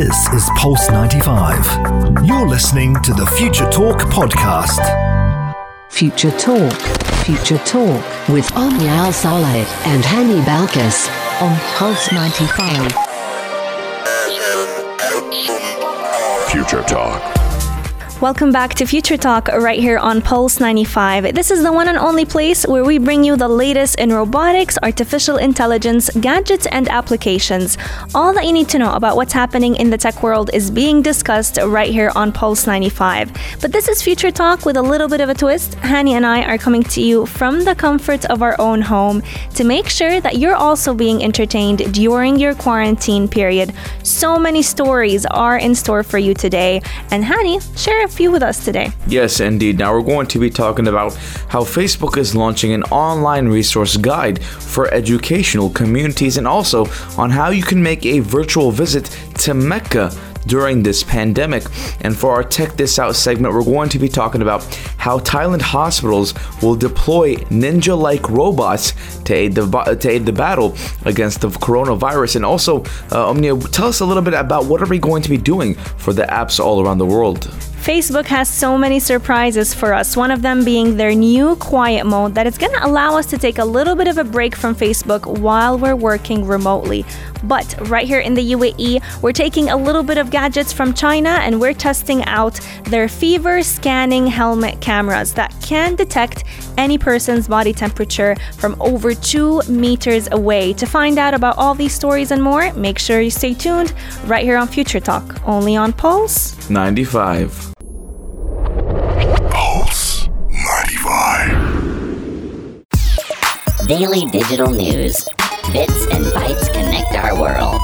This is Pulse 95. You're listening to the Future Talk podcast. Future Talk, Future Talk with Omnia Al Saleh and Hani Balkis on Pulse 95. Future Talk. Welcome back to Future Talk right here on Pulse 95. This is the one and only place where we bring you the latest in robotics, artificial intelligence, gadgets, and applications. All that you need to know about what's happening in the tech world is being discussed right here on Pulse 95. But this is Future Talk with a little bit of a twist. Hani and I are coming to you from the comfort of our own home to make sure that you're also being entertained during your quarantine period. So many stories are in store for you today. And Hani, share few with us today. Yes, indeed. Now we're going to be talking about how Facebook is launching an online resource guide for educational communities and also on how you can make a virtual visit to Mecca during this pandemic. And for our Tech This Out segment, we're going to be talking about how Thailand hospitals will deploy ninja like robots to aid, the, to aid the battle against the coronavirus. And also, uh, Omnia, tell us a little bit about what are we going to be doing for the apps all around the world. Facebook has so many surprises for us, one of them being their new quiet mode that is going to allow us to take a little bit of a break from Facebook while we're working remotely. But right here in the UAE, we're taking a little bit of gadgets from China and we're testing out their fever scanning helmet cameras that can detect any person's body temperature from over two meters away. To find out about all these stories and more, make sure you stay tuned right here on Future Talk, only on Pulse 95. Daily digital news. Bits and bytes connect our world.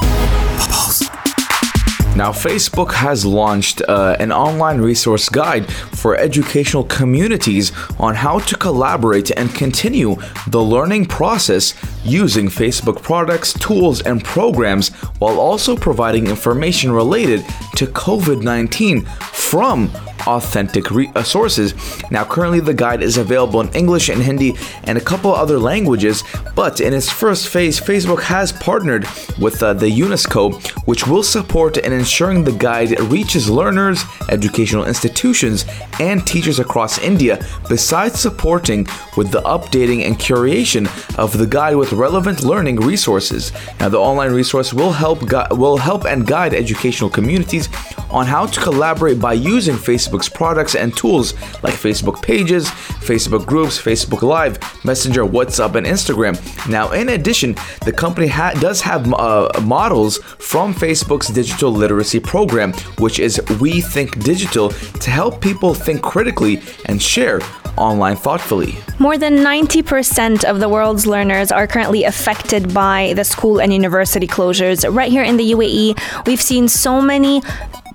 Now, Facebook has launched uh, an online resource guide for educational communities on how to collaborate and continue the learning process using Facebook products, tools, and programs while also providing information related to COVID 19 from authentic re- uh, sources. Now, currently, the guide is available in English and Hindi and a couple other languages, but in its first phase, Facebook has partnered with uh, the UNESCO, which will support in ensuring the guide reaches learners, educational institutions, and teachers across India, besides supporting with the updating and curation of the guide with relevant learning resources. Now, the online resource will help gu- will help and guide educational communities on how to collaborate by using Facebook's products and tools like Facebook pages, Facebook groups, Facebook Live, Messenger, WhatsApp, and Instagram. Now, in addition, the company ha- does have uh, models from Facebook's digital literacy program, which is We Think Digital, to help people think critically and share online thoughtfully. More than 90% of the world's learners are currently affected by the school and university closures. Right here in the UAE, we've seen so many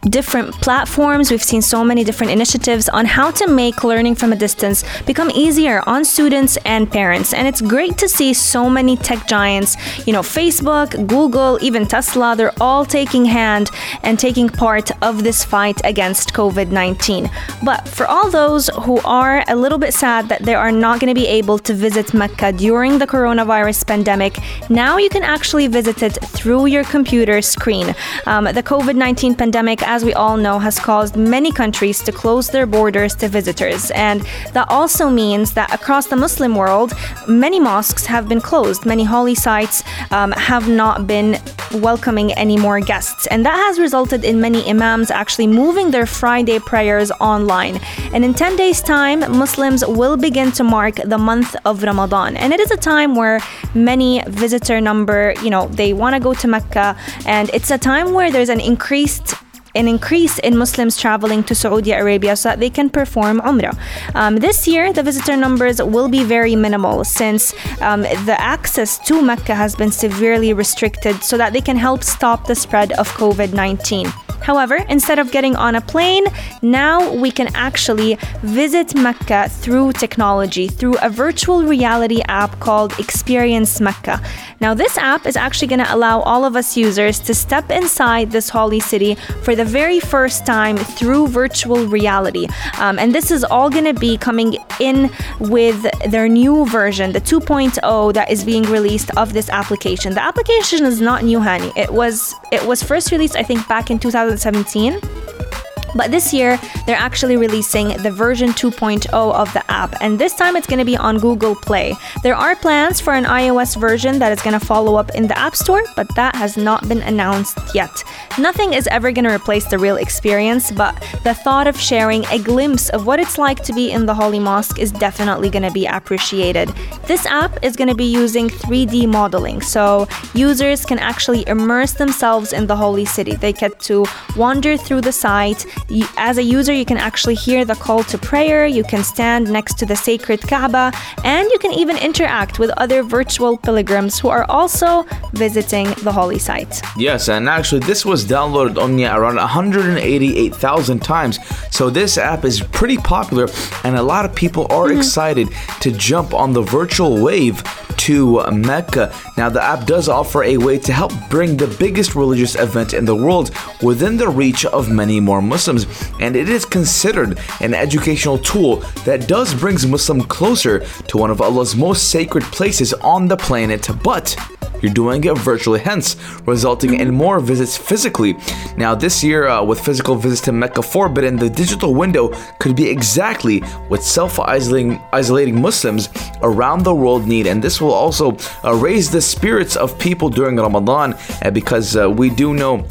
different platforms. We've seen so many different initiatives on how to make learning from a distance become easier on students and parents. And it's great to see so many tech giants, you know, Facebook, Google, even Tesla, they're all taking hand and taking part of this fight against COVID 19. But for all those who are a little bit sad that they are not going to be able to visit Mecca during the coronavirus pandemic, now you can actually visit it through your computer screen. Um, the COVID 19 pandemic, as we all know, has caused many countries to close their borders to visitors. And that also means that across the Muslim world, many mosques have been closed. Many holy sites um, have not been welcoming any more guests. And that has resulted in many imams actually moving their Friday prayers online. And in 10 days' time, Muslims will begin to mark the month of Ramadan. And it is a time where many visitor number, you know, they want to go to Mecca. And it's a time where there's an increased an increase in Muslims traveling to Saudi Arabia so that they can perform Umrah. Um, this year, the visitor numbers will be very minimal since um, the access to Mecca has been severely restricted so that they can help stop the spread of COVID 19. However, instead of getting on a plane, now we can actually visit Mecca through technology, through a virtual reality app called Experience Mecca. Now, this app is actually going to allow all of us users to step inside this holy city for the very first time through virtual reality. Um, and this is all going to be coming in with their new version, the 2.0 that is being released of this application. The application is not new, Hani. It was it was first released, I think, back in 2017. But this year, they're actually releasing the version 2.0 of the app, and this time it's going to be on Google Play. There are plans for an iOS version that is going to follow up in the App Store, but that has not been announced yet. Nothing is ever going to replace the real experience, but the thought of sharing a glimpse of what it's like to be in the Holy Mosque is definitely going to be appreciated. This app is going to be using 3D modeling, so users can actually immerse themselves in the Holy City. They get to wander through the site as a user, you can actually hear the call to prayer, you can stand next to the sacred Kaaba, and you can even interact with other virtual pilgrims who are also visiting the holy site. Yes, and actually, this was downloaded Omnia around 188,000 times. So, this app is pretty popular, and a lot of people are mm-hmm. excited to jump on the virtual wave to Mecca. Now, the app does offer a way to help bring the biggest religious event in the world within the reach of many more Muslims, and it is considered an educational tool that does brings Muslim closer to one of Allah's most sacred places on the planet. But you're doing it virtually, hence resulting in more visits physically. Now, this year, uh, with physical visits to Mecca forbidden, the digital window could be exactly what self-isolating isolating Muslims around the world need, and this will also uh, raise the spirits of people during Ramadan, uh, because uh, we do know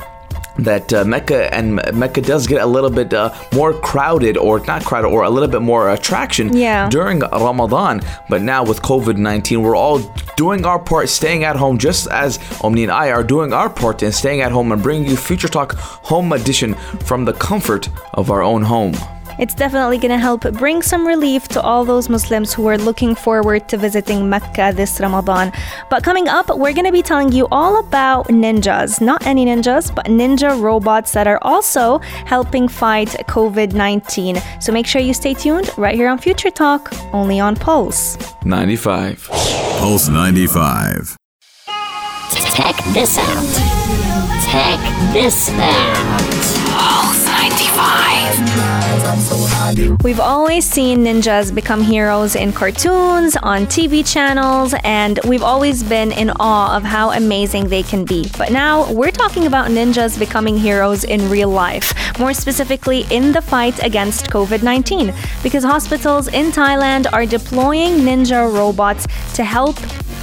that uh, Mecca and Mecca does get a little bit uh, more crowded, or not crowded, or a little bit more attraction yeah. during Ramadan. But now with COVID 19, we're all doing our part, staying at home, just as Omni and I are doing our part in staying at home and bringing you Future Talk Home Edition from the comfort of our own home. It's definitely going to help bring some relief to all those Muslims who are looking forward to visiting Mecca this Ramadan. But coming up, we're going to be telling you all about ninjas. Not any ninjas, but ninja robots that are also helping fight COVID 19. So make sure you stay tuned right here on Future Talk, only on Pulse 95. Pulse 95. Check this out. Check this out. Pulse 95. We've always seen ninjas become heroes in cartoons, on TV channels, and we've always been in awe of how amazing they can be. But now we're talking about ninjas becoming heroes in real life, more specifically in the fight against COVID 19, because hospitals in Thailand are deploying ninja robots to help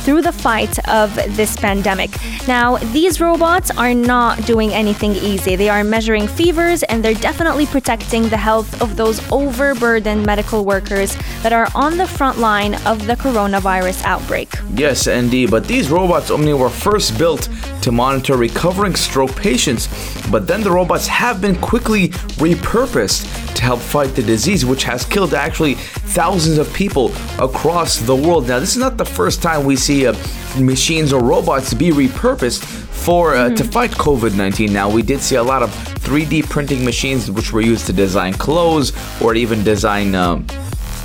through the fight of this pandemic. Now, these robots are not doing anything easy. They are measuring fevers and they're definitely protecting the health of those overburdened medical workers that are on the front line of the coronavirus outbreak. Yes, indeed. But these robots, Omni, were first built to monitor recovering stroke patients, but then the robots have been quickly repurposed to help fight the disease, which has killed actually thousands of people across the world. Now, this is not the first time we see uh, machines or robots to be repurposed for uh, mm-hmm. to fight COVID-19. Now, we did see a lot of 3D printing machines which were used to design clothes or even design.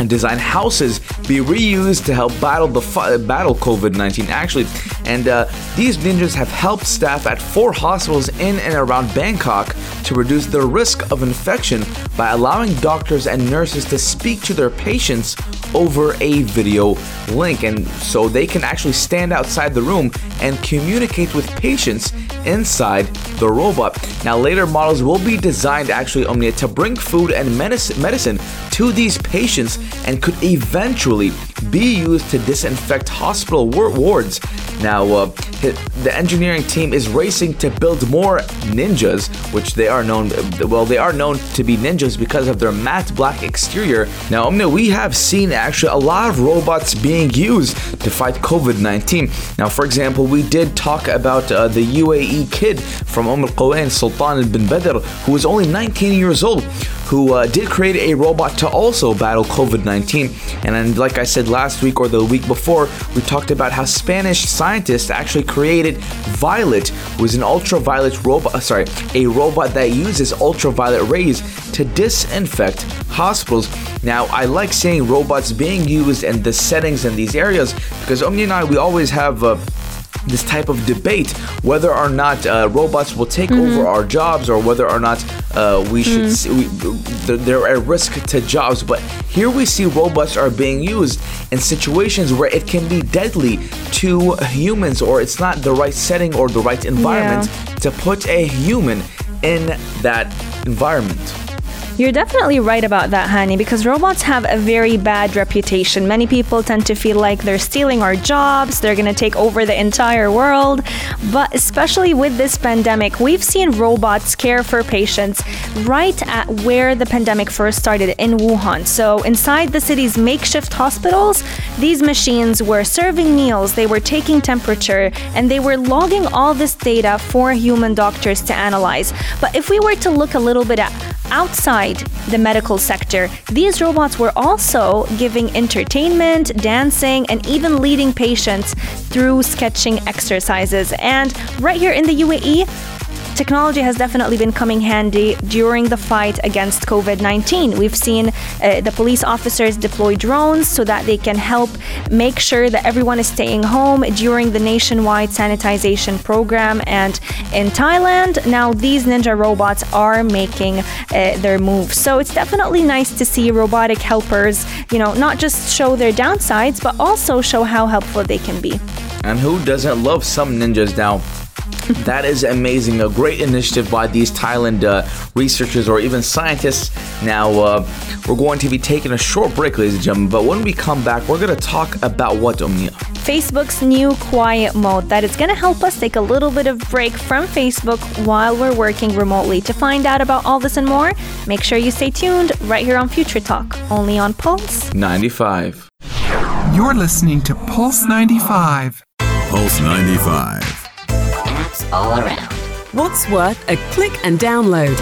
And design houses be reused to help battle the battle COVID-19 actually and uh, these ninjas have helped staff at four hospitals in and around Bangkok to reduce the risk of infection by allowing doctors and nurses to speak to their patients over a video link and so they can actually stand outside the room and communicate with patients inside the robot. Now later models will be designed actually Omnia to bring food and medicine to these patients and could eventually be used to disinfect hospital wards. Now, uh, the engineering team is racing to build more ninjas, which they are known. Well, they are known to be ninjas because of their matte black exterior. Now, Omnia, we have seen actually a lot of robots being used to fight COVID-19. Now, for example, we did talk about uh, the UAE kid from Umm al Sultan bin Badr, who was only 19 years old, who uh, did create a robot to also battle COVID 19. And then, like I said last week or the week before, we talked about how Spanish scientists actually created Violet, who is an ultraviolet robot, uh, sorry, a robot that uses ultraviolet rays to disinfect hospitals. Now, I like seeing robots being used in the settings in these areas because Omni and I, we always have. Uh, this type of debate whether or not uh, robots will take Mm-hmm. over our jobs or whether or not uh, we should Mm. see, we, they're- they're at risk to jobs but here we see robots are being used in situations where it can be deadly to humans or it's not the right setting or the right environment to put a human in that environment You're definitely right about that, Hani, because robots have a very bad reputation. Many people tend to feel like they're stealing our jobs, they're going to take over the entire world. But especially with this pandemic, we've seen robots care for patients right at where the pandemic first started in Wuhan. So, inside the city's makeshift hospitals, these machines were serving meals, they were taking temperature, and they were logging all this data for human doctors to analyze. But if we were to look a little bit at outside the medical sector, these robots were also giving entertainment, dancing, and even leading patients through sketching exercises. And right here in the UAE, technology has definitely been coming handy during the fight against COVID 19. We've seen uh, the police officers deploy drones so that they can help make sure that everyone is staying home during the nationwide sanitization program. And in Thailand, now these ninja robots are making uh, their moves. So it's definitely nice to see robotic helpers, you know, not just show their downsides, but also show how helpful they can be. And who doesn't love some ninjas now? That is amazing. A great initiative by these Thailand uh, researchers or even scientists. Now, uh, we're going to be taking a short break, ladies and gentlemen. But when we come back, we're going to talk about what, Omnia? Facebook's new quiet mode that is going to help us take a little bit of break from Facebook while we're working remotely. To find out about all this and more, make sure you stay tuned right here on Future Talk, only on Pulse. 95. You're listening to Pulse 95. Pulse 95. Apps all around. What's worth a click and download?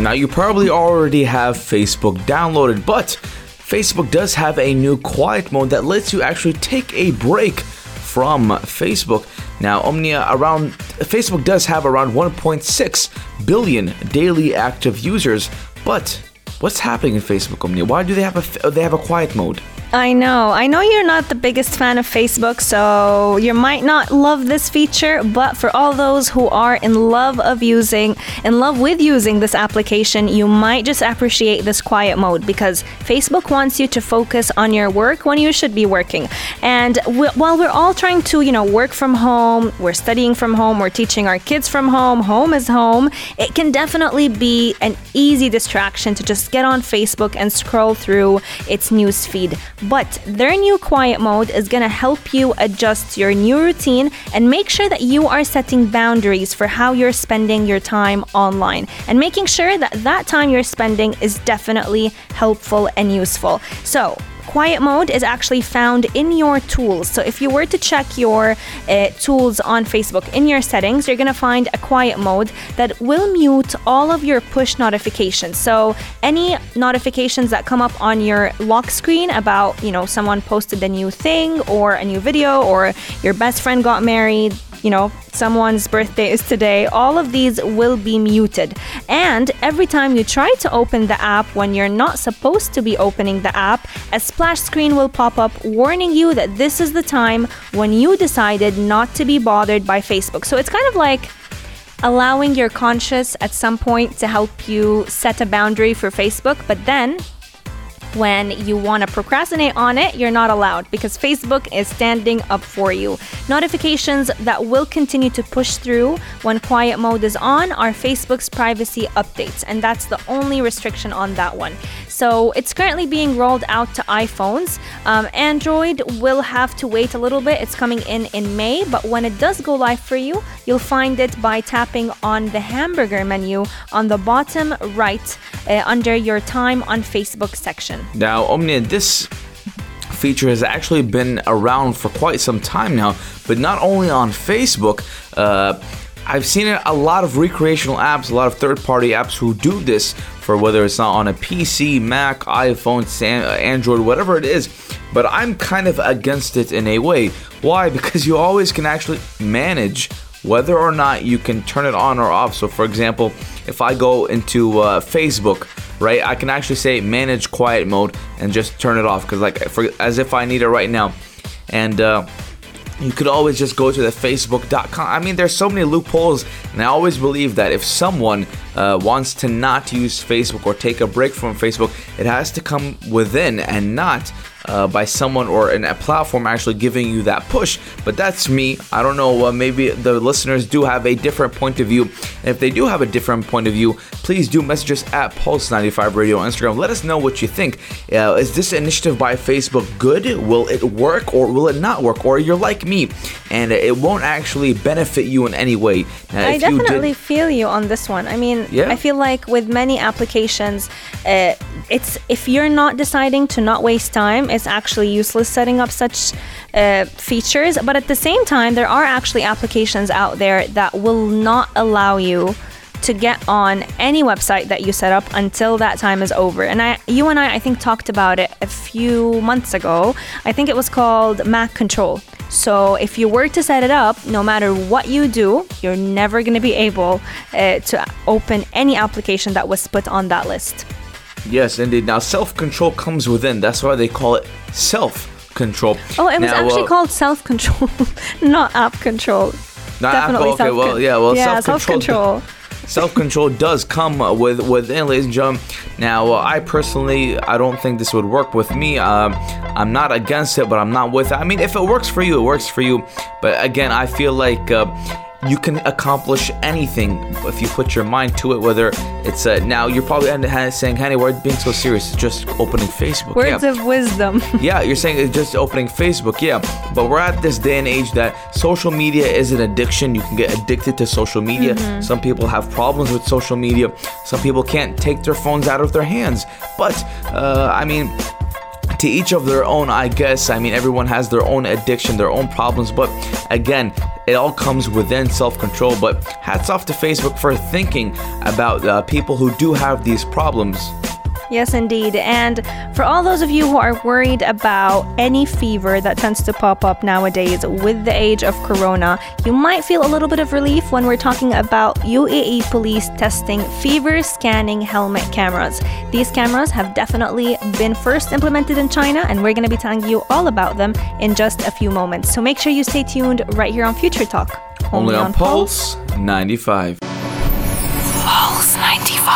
Now, you probably already have Facebook downloaded, but Facebook does have a new quiet mode that lets you actually take a break from Facebook. Now, Omnia around Facebook does have around 1.6 billion daily active users, but what's happening in Facebook, Omnia? Why do they have a they have a quiet mode? I know. I know you're not the biggest fan of Facebook, so you might not love this feature, but for all those who are in love of using in love with using this application, you might just appreciate this quiet mode because Facebook wants you to focus on your work when you should be working. And w- while we're all trying to, you know, work from home, we're studying from home, we're teaching our kids from home, home is home, it can definitely be an easy distraction to just get on Facebook and scroll through its news feed. But their new quiet mode is going to help you adjust your new routine and make sure that you are setting boundaries for how you're spending your time online and making sure that that time you're spending is definitely helpful and useful. So, Quiet mode is actually found in your tools. So if you were to check your uh, tools on Facebook in your settings, you're going to find a quiet mode that will mute all of your push notifications. So any notifications that come up on your lock screen about, you know, someone posted a new thing or a new video or your best friend got married, you know, someone's birthday is today, all of these will be muted. And every time you try to open the app when you're not supposed to be opening the app, a splash screen will pop up warning you that this is the time when you decided not to be bothered by Facebook. So it's kind of like allowing your conscious at some point to help you set a boundary for Facebook, but then when you want to procrastinate on it, you're not allowed because Facebook is standing up for you. Notifications that will continue to push through when quiet mode is on are Facebook's privacy updates, and that's the only restriction on that one. So it's currently being rolled out to iPhones. Um, Android will have to wait a little bit, it's coming in in May, but when it does go live for you, you'll find it by tapping on the hamburger menu on the bottom right uh, under your time on Facebook section. Now, Omnia, this feature has actually been around for quite some time now, but not only on Facebook. Uh, I've seen a lot of recreational apps, a lot of third-party apps who do this for whether it's not on a PC, Mac, iPhone, Sam, Android, whatever it is. But I'm kind of against it in a way. Why? Because you always can actually manage whether or not you can turn it on or off. So, for example, if I go into uh, Facebook, right, I can actually say manage quiet mode and just turn it off because, like, for, as if I need it right now. And uh, you could always just go to the facebook.com i mean there's so many loopholes and i always believe that if someone uh, wants to not use facebook or take a break from facebook it has to come within and not uh, by someone or in a platform actually giving you that push. But that's me. I don't know. Uh, maybe the listeners do have a different point of view. And if they do have a different point of view, please do message us at Pulse95 Radio on Instagram. Let us know what you think. Uh, is this initiative by Facebook good? Will it work or will it not work? Or you're like me and it won't actually benefit you in any way. Now, I definitely did... feel you on this one. I mean, yeah. I feel like with many applications, uh, it's if you're not deciding to not waste time it's actually useless setting up such uh, features. But at the same time, there are actually applications out there that will not allow you to get on any website that you set up until that time is over. And I, you and I, I think talked about it a few months ago. I think it was called Mac Control. So if you were to set it up, no matter what you do, you're never going to be able uh, to open any application that was put on that list. Yes, indeed. Now, self control comes within. That's why they call it self control. Oh, it was now, actually uh, called self control, not app control. Not Definitely app, okay, well, yeah, well, yeah, self control. Self control does come with within, ladies and gentlemen. Now, uh, I personally, I don't think this would work with me. Um, I'm not against it, but I'm not with it. I mean, if it works for you, it works for you. But again, I feel like. Uh, you can accomplish anything if you put your mind to it. Whether it's uh, now, you're probably saying, "Hani, why are you being so serious? It's just opening Facebook." Words yeah. of wisdom. yeah, you're saying it's just opening Facebook. Yeah, but we're at this day and age that social media is an addiction. You can get addicted to social media. Mm-hmm. Some people have problems with social media. Some people can't take their phones out of their hands. But uh, I mean to each of their own, I guess. I mean, everyone has their own addiction, their own problems, but again, it all comes within self control. But hats off to Facebook for thinking about uh, people who do have these problems. Yes, indeed. And for all those of you who are worried about any fever that tends to pop up nowadays with the age of corona, you might feel a little bit of relief when we're talking about UAE police testing fever scanning helmet cameras. These cameras have definitely been first implemented in China, and we're going to be telling you all about them in just a few moments. So make sure you stay tuned right here on Future Talk. Only, Only on, on Pulse 95. Pulse 95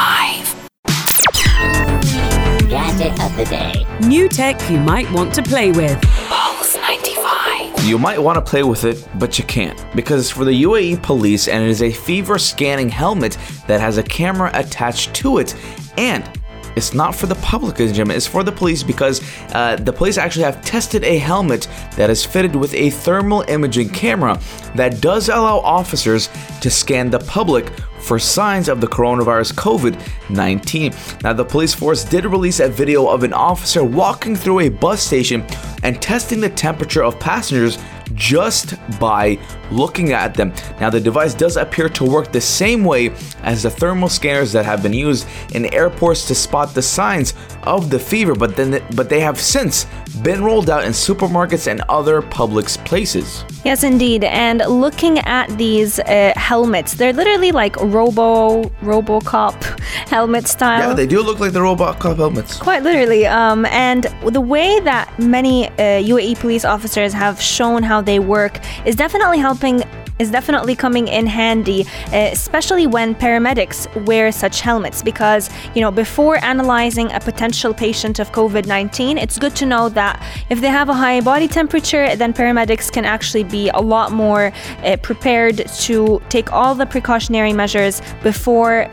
of the day. New tech you might want to play with. Pulse 95. You might want to play with it, but you can't because it's for the UAE police and it is a fever scanning helmet that has a camera attached to it. And it's not for the public, ladies and gentlemen. It's for the police because uh, the police actually have tested a helmet that is fitted with a thermal imaging camera that does allow officers to scan the public for signs of the coronavirus COVID 19. Now, the police force did release a video of an officer walking through a bus station and testing the temperature of passengers just by looking at them. Now, the device does appear to work the same way as the thermal scanners that have been used in airports to spot the signs of the fever, but then but they have since been rolled out in supermarkets and other public places. Yes, indeed. And looking at these uh, helmets, they're literally like Robo RoboCop helmet style. Yeah, they do look like the robot cop helmets. Quite literally. Um, and the way that many uh, UAE police officers have shown how they work is definitely helping is definitely coming in handy, uh, especially when paramedics wear such helmets. Because, you know, before analyzing a potential patient of COVID 19, it's good to know that if they have a high body temperature, then paramedics can actually be a lot more uh, prepared to take all the precautionary measures before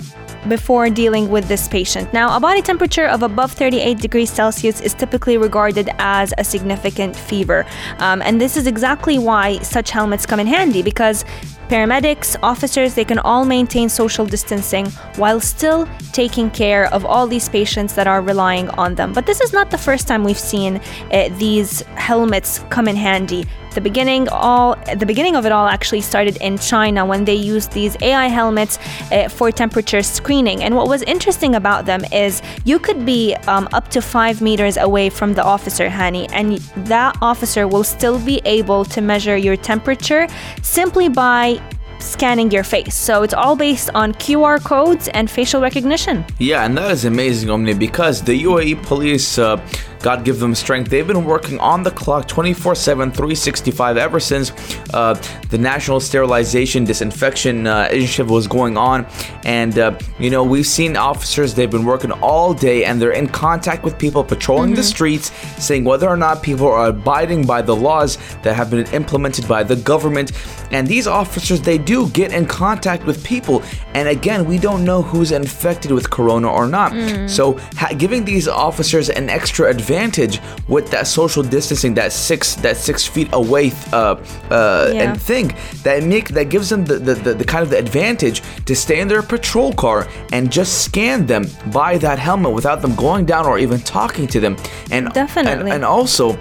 before dealing with this patient. Now, a body temperature of above 38 degrees Celsius is typically regarded as a significant fever. Um, and this is exactly why such helmets come in handy because paramedics, officers, they can all maintain social distancing while still taking care of all these patients that are relying on them. But this is not the first time we've seen uh, these helmets come in handy the beginning all the beginning of it all actually started in China when they used these AI helmets uh, for temperature screening. And what was interesting about them is you could be um, up to five meters away from the officer, Hani, and that officer will still be able to measure your temperature simply by scanning your face. So it's all based on QR codes and facial recognition. Yeah, and that is amazing, Omni, because the UAE police, uh, God give them strength, they've been working on the clock 24 7, 365 ever since uh, the National Sterilization Disinfection uh, Initiative was going on. And, uh, you know, we've seen officers, they've been working all day and they're in contact with people, patrolling mm-hmm. the streets, saying whether or not people are abiding by the laws that have been implemented by the government. And these officers, they do get in contact with people. And again, we don't know who's infected with corona or not. Mm. So, ha- giving these officers an extra advantage with that social distancing, that six that six feet away uh, uh, yeah. and thing that make that gives them the, the, the, the kind of the advantage to stay in their patrol car and just scan them by that helmet without them going down or even talking to them. And definitely, and, and also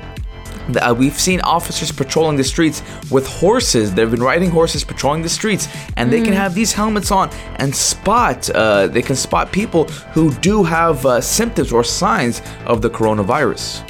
uh, we've seen officers patrolling the streets with horses. They've been riding horses patrolling the streets, and mm. they can mm. have these helmets on and spot. Uh, they can spot people who do have uh, symptoms or signs of the coronavirus.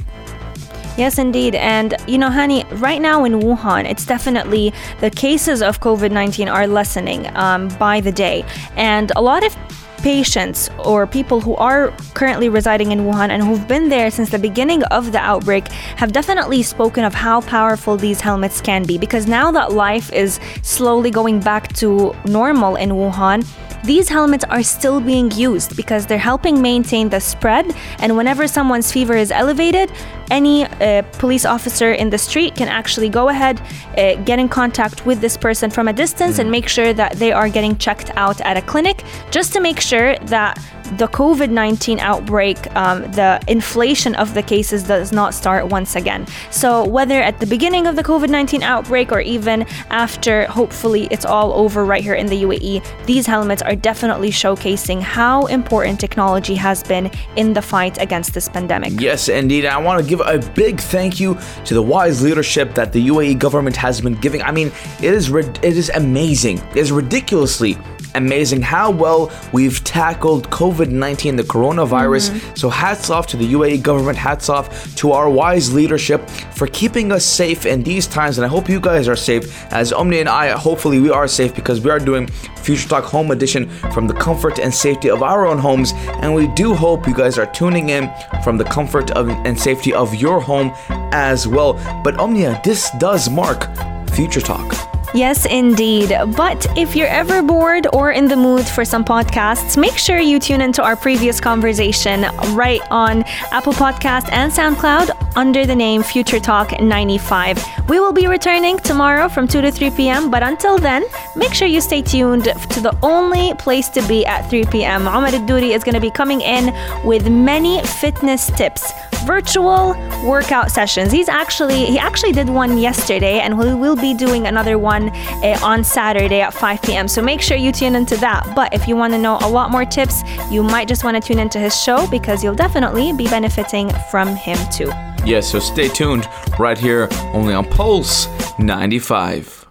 Yes, indeed. And, you know, Hani, right now in Wuhan, it's definitely the cases of COVID 19 are lessening um, by the day. And a lot of patients or people who are currently residing in Wuhan and who've been there since the beginning of the outbreak have definitely spoken of how powerful these helmets can be because now that life is slowly going back to normal in Wuhan, these helmets are still being used because they're helping maintain the spread. And whenever someone's fever is elevated, any uh, police officer in the street can actually go ahead, uh, get in contact with this person from a distance, and make sure that they are getting checked out at a clinic just to make sure that the COVID 19 outbreak, um, the inflation of the cases does not start once again. So, whether at the beginning of the COVID 19 outbreak or even after, hopefully, it's all over right here in the UAE, these helmets are definitely showcasing how important technology has been in the fight against this pandemic. Yes, indeed. I want to give a big thank you to the wise leadership that the UAE government has been giving. I mean, it is it is amazing. It is ridiculously amazing how well we've tackled COVID 19, the coronavirus. Mm-hmm. So, hats off to the UAE government, hats off to our wise leadership for keeping us safe in these times. And I hope you guys are safe. As Omni and I, hopefully, we are safe because we are doing Future Talk Home Edition from the comfort and safety of our own homes. And we do hope you guys are tuning in from the comfort of, and safety of your home as well. But Omnia, this does mark Future Talk. Yes, indeed. But if you're ever bored or in the mood for some podcasts, make sure you tune into our previous conversation right on Apple Podcast and SoundCloud under the name Future Talk 95. We will be returning tomorrow from 2 to 3 p.m. But until then, make sure you stay tuned to the only place to be at 3 p.m. Omar Duri is going to be coming in with many fitness tips virtual workout sessions. He's actually he actually did one yesterday, and we will be doing another one uh, on Saturday at 5 p.m. So make sure you tune into that. But if you want to know a lot more tips, you might just want to tune into his show because you'll definitely be benefiting from him too. Yes, so stay tuned right here only on Pulse 95.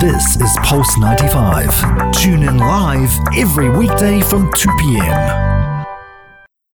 This is Pulse 95. Tune in live every weekday from 2 p.m.